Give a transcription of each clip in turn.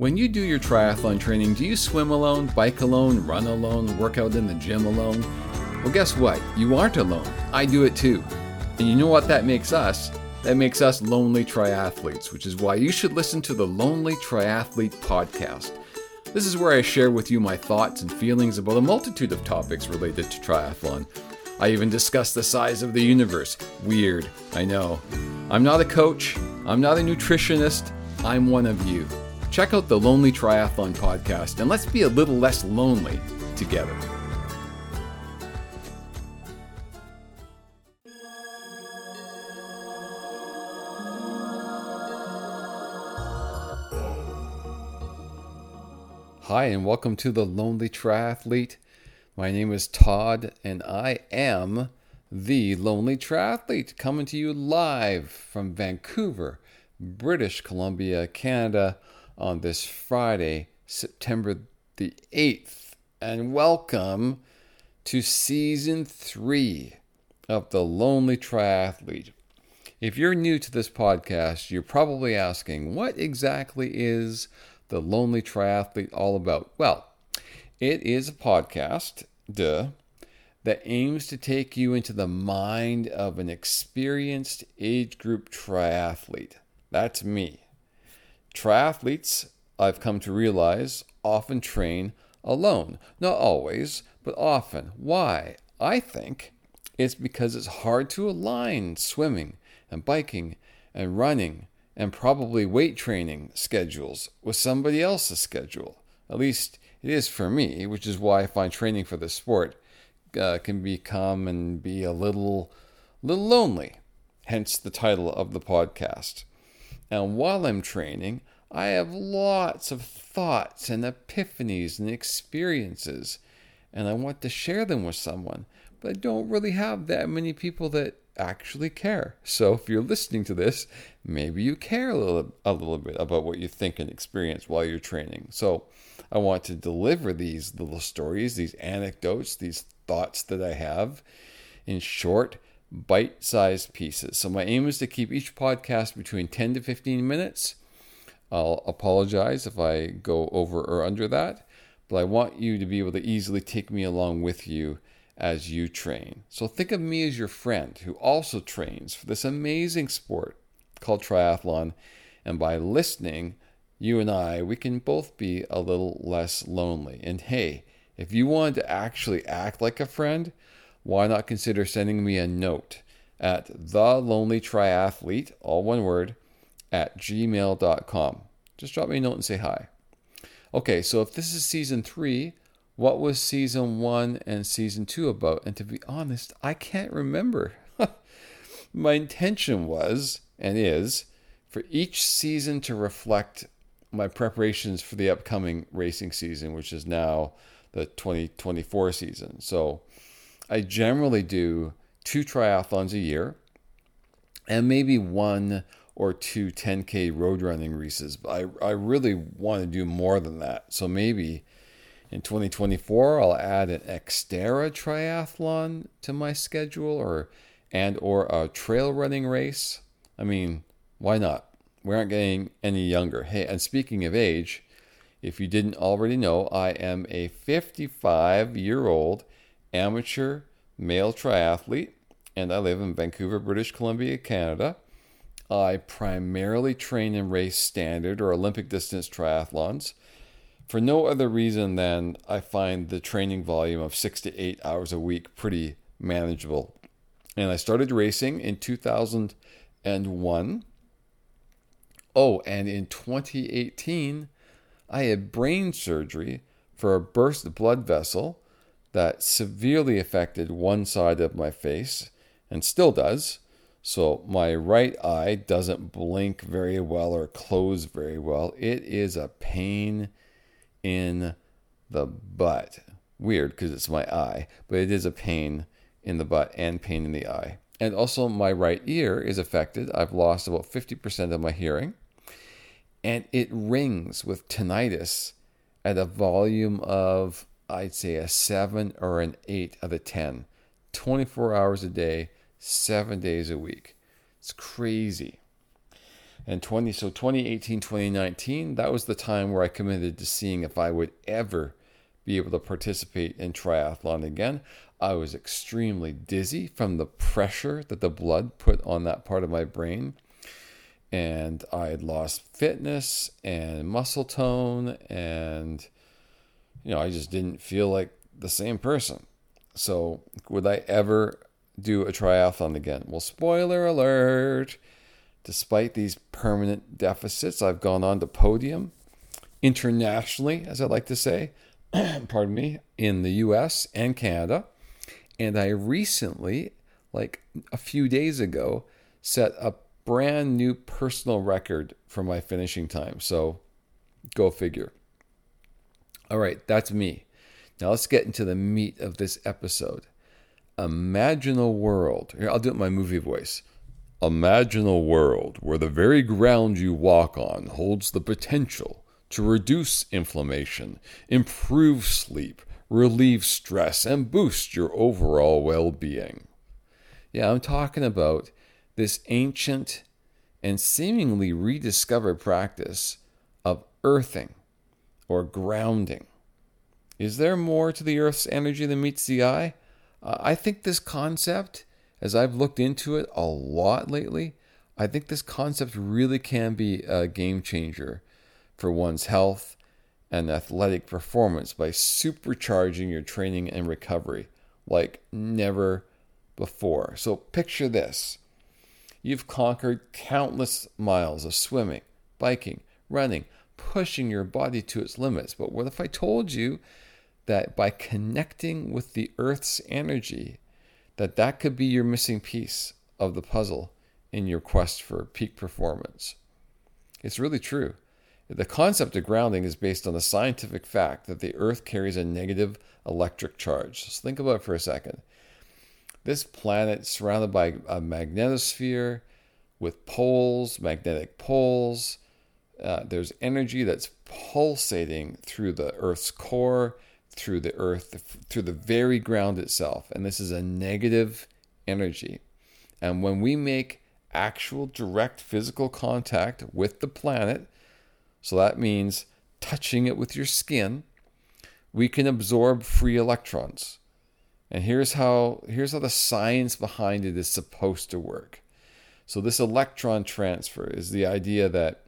When you do your triathlon training, do you swim alone, bike alone, run alone, work out in the gym alone? Well, guess what? You aren't alone. I do it too. And you know what that makes us? That makes us lonely triathletes, which is why you should listen to the Lonely Triathlete podcast. This is where I share with you my thoughts and feelings about a multitude of topics related to triathlon. I even discuss the size of the universe. Weird, I know. I'm not a coach, I'm not a nutritionist, I'm one of you. Check out the Lonely Triathlon podcast and let's be a little less lonely together. Hi, and welcome to the Lonely Triathlete. My name is Todd, and I am the Lonely Triathlete coming to you live from Vancouver, British Columbia, Canada, on this Friday, September the 8th. And welcome to season three of the Lonely Triathlete. If you're new to this podcast, you're probably asking, what exactly is the Lonely Triathlete all about? Well, it is a podcast, duh, that aims to take you into the mind of an experienced age group triathlete. That's me. Triathletes, I've come to realize, often train alone. Not always, but often. Why? I think it's because it's hard to align swimming and biking and running and probably weight training schedules with somebody else's schedule. At least it is for me, which is why I find training for the sport uh, can become and be a little, little lonely. Hence the title of the podcast. And while I'm training, I have lots of thoughts and epiphanies and experiences, and I want to share them with someone, but I don't really have that many people that actually care. So if you're listening to this, maybe you care a little, a little bit about what you think and experience while you're training. So I want to deliver these little stories, these anecdotes, these thoughts that I have in short, bite sized pieces. So my aim is to keep each podcast between 10 to 15 minutes. I'll apologize if I go over or under that, but I want you to be able to easily take me along with you as you train. So think of me as your friend who also trains for this amazing sport called triathlon. And by listening, you and I, we can both be a little less lonely. And hey, if you wanted to actually act like a friend, why not consider sending me a note at the lonely triathlete, all one word, at gmail.com. Just drop me a note and say hi. Okay, so if this is season three, what was season one and season two about? And to be honest, I can't remember. My intention was and is for each season to reflect my preparations for the upcoming racing season, which is now the 2024 season. So I generally do two triathlons a year and maybe one or two 10K road running races. But I, I really want to do more than that. So maybe in 2024, I'll add an Xterra triathlon to my schedule or and or a trail running race. I mean, why not? We aren't getting any younger. Hey, and speaking of age, if you didn't already know, I am a 55 year old amateur male triathlete and I live in Vancouver, British Columbia, Canada. I primarily train and race standard or Olympic distance triathlons for no other reason than I find the training volume of six to eight hours a week pretty manageable. And I started racing in 2001. Oh, and in 2018, I had brain surgery for a burst blood vessel that severely affected one side of my face and still does. So my right eye doesn't blink very well or close very well. It is a pain in the butt. Weird because it's my eye, but it is a pain in the butt and pain in the eye. And also, my right ear is affected. I've lost about 50% of my hearing. And it rings with tinnitus at a volume of, I'd say, a 7 or an 8 out of 10. 24 hours a day, 7 days a week. It's crazy. And 20 so 2018, 2019, that was the time where I committed to seeing if I would ever be able to participate in triathlon again. I was extremely dizzy from the pressure that the blood put on that part of my brain. And I had lost fitness and muscle tone, and you know, I just didn't feel like the same person. So, would I ever do a triathlon again? Well, spoiler alert. Despite these permanent deficits, I've gone on to podium internationally, as I like to say, pardon me, in the US and Canada. And I recently, like a few days ago, set a brand new personal record for my finishing time. So go figure. All right, that's me. Now let's get into the meat of this episode. Imagine a world. Here, I'll do it in my movie voice. Imagine a world where the very ground you walk on holds the potential to reduce inflammation, improve sleep, relieve stress, and boost your overall well being. Yeah, I'm talking about this ancient and seemingly rediscovered practice of earthing or grounding. Is there more to the Earth's energy than meets the eye? I think this concept, as I've looked into it a lot lately, I think this concept really can be a game changer for one's health and athletic performance by supercharging your training and recovery like never before. So picture this you've conquered countless miles of swimming, biking, running, pushing your body to its limits. But what if I told you that by connecting with the earth's energy that that could be your missing piece of the puzzle in your quest for peak performance? It's really true. The concept of grounding is based on the scientific fact that the Earth carries a negative electric charge. So think about it for a second. This planet surrounded by a magnetosphere with poles, magnetic poles. Uh, there's energy that's pulsating through the Earth's core, through the Earth, through the very ground itself. And this is a negative energy. And when we make actual direct physical contact with the planet, so that means touching it with your skin, we can absorb free electrons. And here's how here's how the science behind it is supposed to work. So this electron transfer is the idea that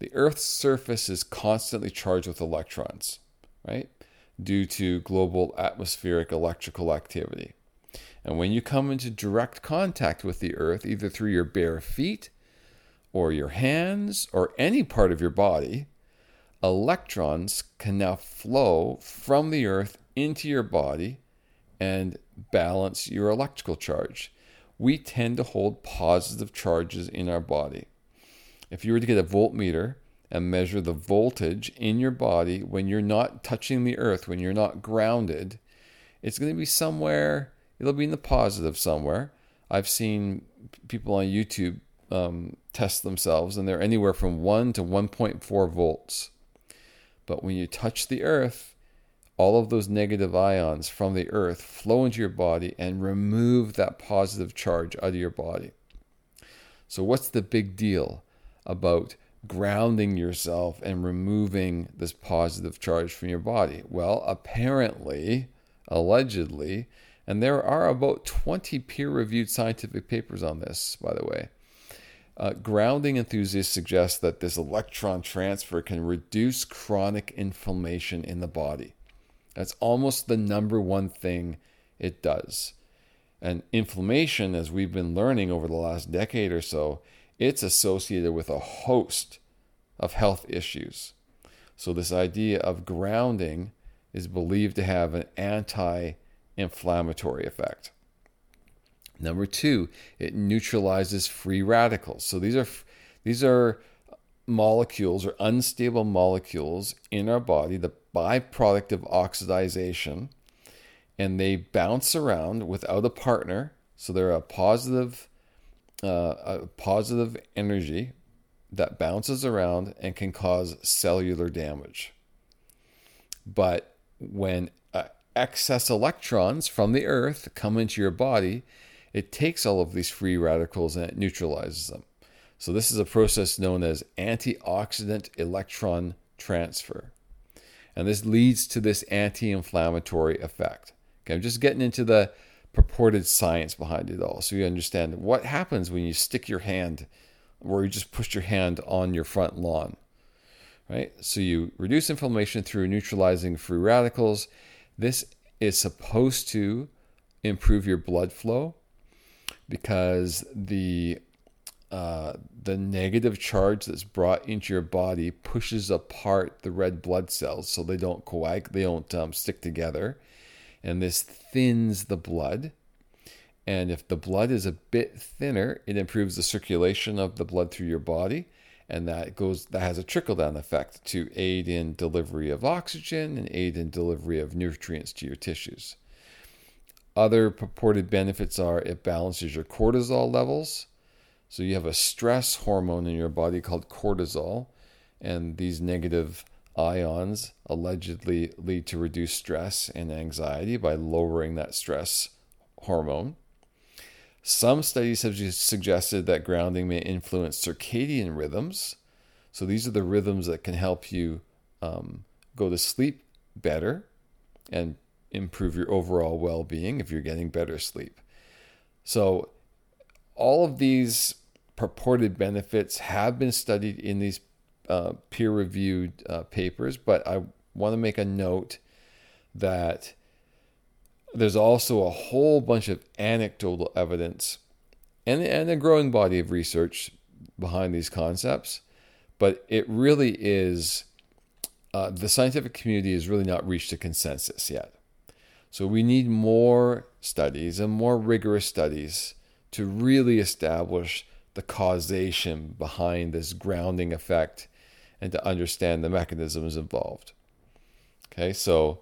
the Earth's surface is constantly charged with electrons, right? Due to global atmospheric electrical activity. And when you come into direct contact with the Earth, either through your bare feet or your hands or any part of your body, electrons can now flow from the earth into your body and balance your electrical charge. We tend to hold positive charges in our body. If you were to get a voltmeter and measure the voltage in your body when you're not touching the earth, when you're not grounded, it's going to be somewhere, it'll be in the positive somewhere. I've seen people on YouTube um, test themselves, and they're anywhere from 1 to 1.4 volts. But when you touch the earth, all of those negative ions from the earth flow into your body and remove that positive charge out of your body. So, what's the big deal about grounding yourself and removing this positive charge from your body? Well, apparently, allegedly, and there are about 20 peer reviewed scientific papers on this, by the way. Uh, grounding enthusiasts suggest that this electron transfer can reduce chronic inflammation in the body. That's almost the number one thing it does. And inflammation, as we've been learning over the last decade or so, it's associated with a host of health issues. So, this idea of grounding is believed to have an anti inflammatory effect. Number two, it neutralizes free radicals. So these are these are molecules or unstable molecules in our body, the byproduct of oxidation, and they bounce around without a partner. So they're a positive, uh, a positive energy that bounces around and can cause cellular damage. But when uh, excess electrons from the earth come into your body, it takes all of these free radicals and it neutralizes them. So, this is a process known as antioxidant electron transfer. And this leads to this anti inflammatory effect. Okay, I'm just getting into the purported science behind it all so you understand what happens when you stick your hand or you just push your hand on your front lawn. Right? So, you reduce inflammation through neutralizing free radicals. This is supposed to improve your blood flow because the uh, the negative charge that's brought into your body pushes apart the red blood cells so they don't coag they don't um, stick together and this thins the blood. And if the blood is a bit thinner it improves the circulation of the blood through your body and that goes that has a trickle down effect to aid in delivery of oxygen and aid in delivery of nutrients to your tissues. Other purported benefits are it balances your cortisol levels. So you have a stress hormone in your body called cortisol, and these negative ions allegedly lead to reduced stress and anxiety by lowering that stress hormone. Some studies have suggested that grounding may influence circadian rhythms. So these are the rhythms that can help you um, go to sleep better and improve your overall well being if you're getting better sleep. So all of these purported benefits have been studied in these uh, peer reviewed uh, papers, but I want to make a note that there's also a whole bunch of anecdotal evidence and, and a growing body of research behind these concepts, but it really is. Uh, the scientific community has really not reached a consensus yet. So we need more studies and more rigorous studies to really establish the causation behind this grounding effect and to understand the mechanisms involved. Okay, so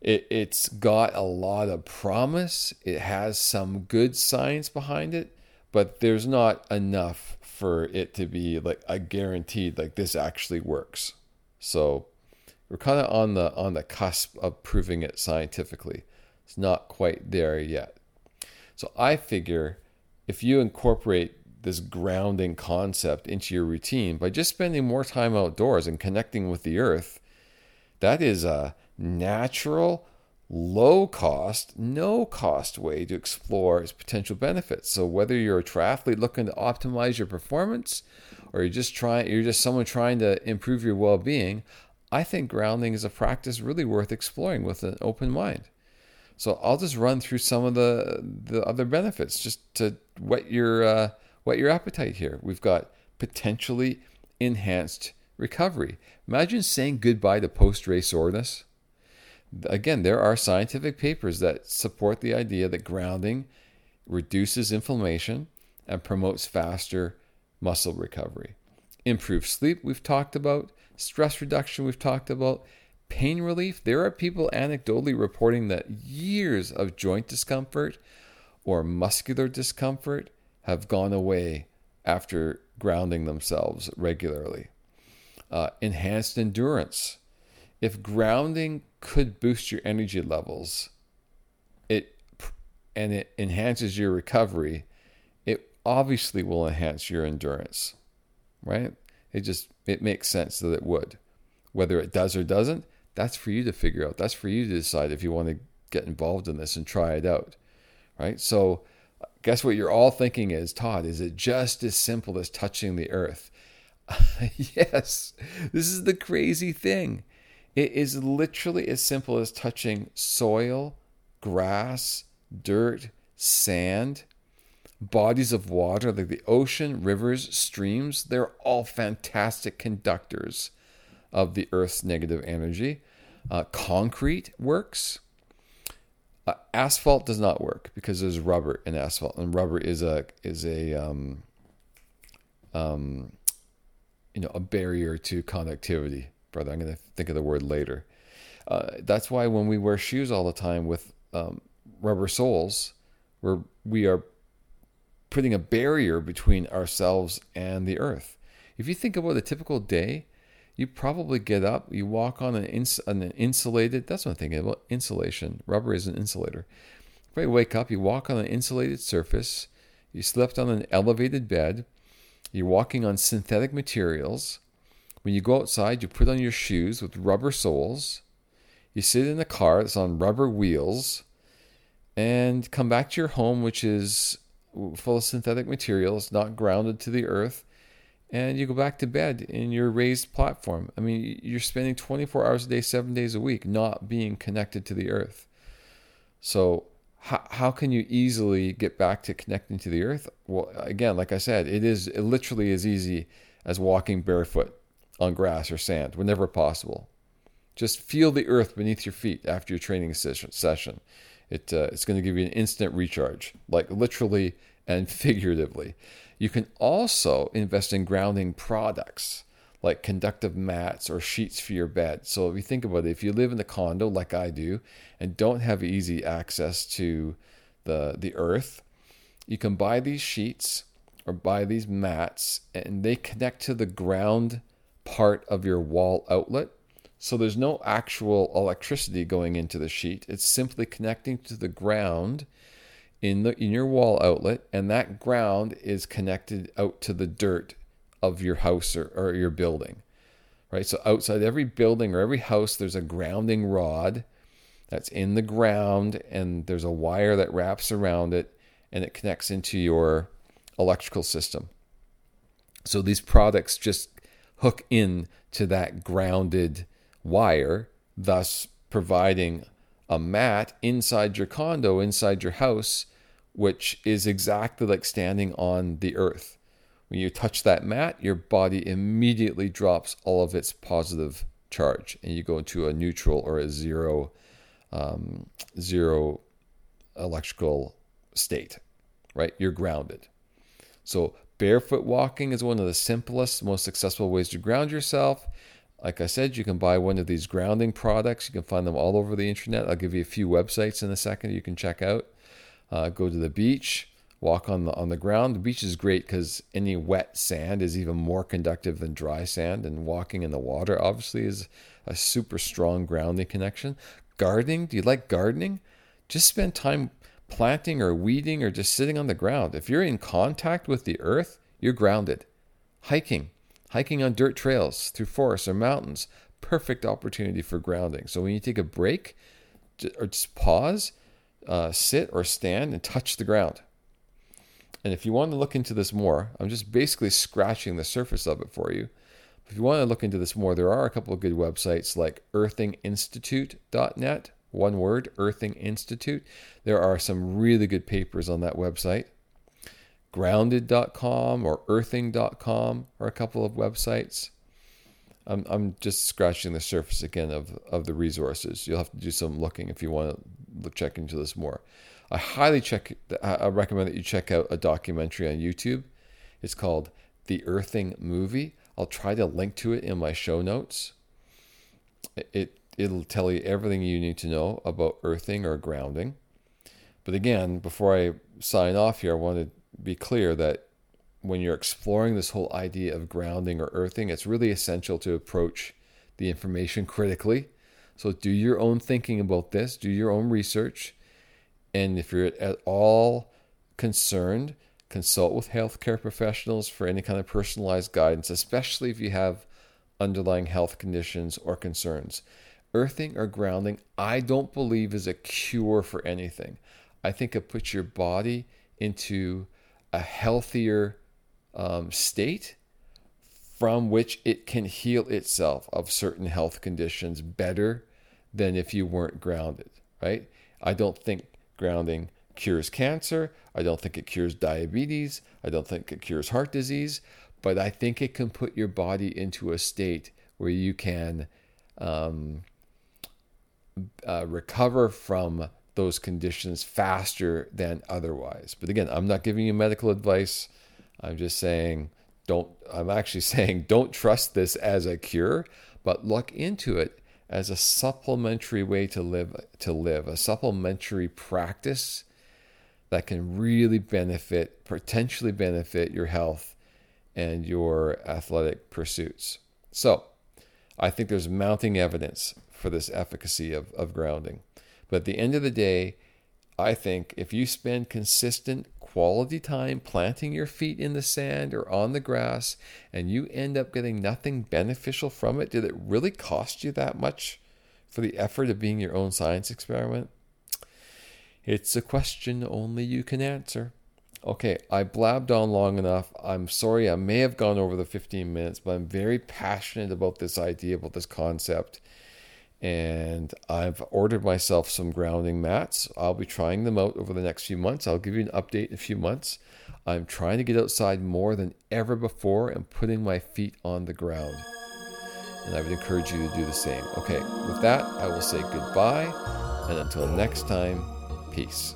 it, it's got a lot of promise. It has some good science behind it, but there's not enough for it to be like a guaranteed like this actually works. So we're kind of on the on the cusp of proving it scientifically. It's not quite there yet. So I figure if you incorporate this grounding concept into your routine by just spending more time outdoors and connecting with the earth. That is a natural, low cost, no cost way to explore its potential benefits. So whether you're a triathlete looking to optimize your performance or you're just trying you're just someone trying to improve your well-being, I think grounding is a practice really worth exploring with an open mind. So I'll just run through some of the the other benefits just to whet your uh, whet your appetite here. We've got potentially enhanced recovery. Imagine saying goodbye to post race soreness. Again, there are scientific papers that support the idea that grounding reduces inflammation and promotes faster muscle recovery. Improved sleep, we've talked about. Stress reduction, we've talked about. Pain relief, there are people anecdotally reporting that years of joint discomfort or muscular discomfort have gone away after grounding themselves regularly. Uh, enhanced endurance. If grounding could boost your energy levels, it and it enhances your recovery, it obviously will enhance your endurance, right? It just it makes sense that it would. Whether it does or doesn't, that's for you to figure out. That's for you to decide if you want to get involved in this and try it out, right? So guess what you're all thinking is, Todd, is it just as simple as touching the earth? yes, this is the crazy thing. It is literally as simple as touching soil, grass, dirt, sand, bodies of water like the ocean, rivers, streams. They're all fantastic conductors of the earth's negative energy. Uh, concrete works. Uh, asphalt does not work because there's rubber in asphalt, and rubber is a is a um, um, you know a barrier to conductivity. Brother, I'm going to think of the word later. Uh, that's why when we wear shoes all the time with um, rubber soles, we're we are putting a barrier between ourselves and the earth. If you think about a typical day, you probably get up, you walk on an, ins- an insulated, that's what I'm thinking about, insulation. Rubber is an insulator. You wake up, you walk on an insulated surface, you slept on an elevated bed, You're walking on synthetic materials. When you go outside, you put on your shoes with rubber soles. You sit in a car that's on rubber wheels and come back to your home, which is full of synthetic materials, not grounded to the earth, and you go back to bed in your raised platform. I mean, you're spending 24 hours a day, seven days a week, not being connected to the earth. So, how, how can you easily get back to connecting to the earth? Well, again, like I said, it is literally as easy as walking barefoot on grass or sand whenever possible. Just feel the earth beneath your feet after your training session. It, uh, it's going to give you an instant recharge, like literally and figuratively. You can also invest in grounding products like conductive mats or sheets for your bed. So if you think about it, if you live in a condo like I do and don't have easy access to the the earth, you can buy these sheets or buy these mats and they connect to the ground part of your wall outlet. So there's no actual electricity going into the sheet. It's simply connecting to the ground in the in your wall outlet and that ground is connected out to the dirt of your house or, or your building. Right? So outside every building or every house there's a grounding rod that's in the ground and there's a wire that wraps around it and it connects into your electrical system. So these products just hook in to that grounded wire, thus providing a mat inside your condo, inside your house, which is exactly like standing on the earth. When you touch that mat, your body immediately drops all of its positive charge, and you go into a neutral or a zero, um, zero electrical state. Right? You're grounded. So barefoot walking is one of the simplest, most successful ways to ground yourself. Like I said, you can buy one of these grounding products. You can find them all over the internet. I'll give you a few websites in a second you can check out. Uh, go to the beach, walk on the on the ground. The beach is great because any wet sand is even more conductive than dry sand, and walking in the water obviously is a super strong grounding connection. Gardening, do you like gardening? Just spend time planting or weeding or just sitting on the ground. If you're in contact with the earth, you're grounded. Hiking, hiking on dirt trails through forests or mountains, perfect opportunity for grounding. So when you take a break or just pause, uh, sit or stand and touch the ground. And if you want to look into this more, I'm just basically scratching the surface of it for you. If you want to look into this more, there are a couple of good websites like earthinginstitute.net, one word, Earthing Institute. There are some really good papers on that website. Grounded.com or earthing.com are a couple of websites. I'm, I'm just scratching the surface again of, of the resources. You'll have to do some looking if you want to look, check into this more. I highly check. I recommend that you check out a documentary on YouTube. It's called The Earthing Movie. I'll try to link to it in my show notes. It it'll tell you everything you need to know about earthing or grounding. But again, before I sign off here, I want to be clear that when you're exploring this whole idea of grounding or earthing, it's really essential to approach the information critically. So do your own thinking about this, do your own research, and if you're at all concerned, consult with healthcare professionals for any kind of personalized guidance, especially if you have underlying health conditions or concerns. Earthing or grounding, I don't believe is a cure for anything. I think it puts your body into a healthier um, state from which it can heal itself of certain health conditions better than if you weren't grounded, right? I don't think grounding cures cancer. I don't think it cures diabetes. I don't think it cures heart disease. But I think it can put your body into a state where you can um, uh, recover from those conditions faster than otherwise. But again, I'm not giving you medical advice. I'm just saying don't I'm actually saying don't trust this as a cure, but look into it as a supplementary way to live to live, a supplementary practice that can really benefit potentially benefit your health and your athletic pursuits. So, I think there's mounting evidence for this efficacy of, of grounding. But at the end of the day, I think if you spend consistent quality time planting your feet in the sand or on the grass and you end up getting nothing beneficial from it? Did it really cost you that much for the effort of being your own science experiment? It's a question only you can answer. Okay, I blabbed on long enough. I'm sorry I may have gone over the 15 minutes, but I'm very passionate about this idea, about this concept. And I've ordered myself some grounding mats. I'll be trying them out over the next few months. I'll give you an update in a few months. I'm trying to get outside more than ever before and putting my feet on the ground. And I would encourage you to do the same. Okay, with that, I will say goodbye. And until next time, peace.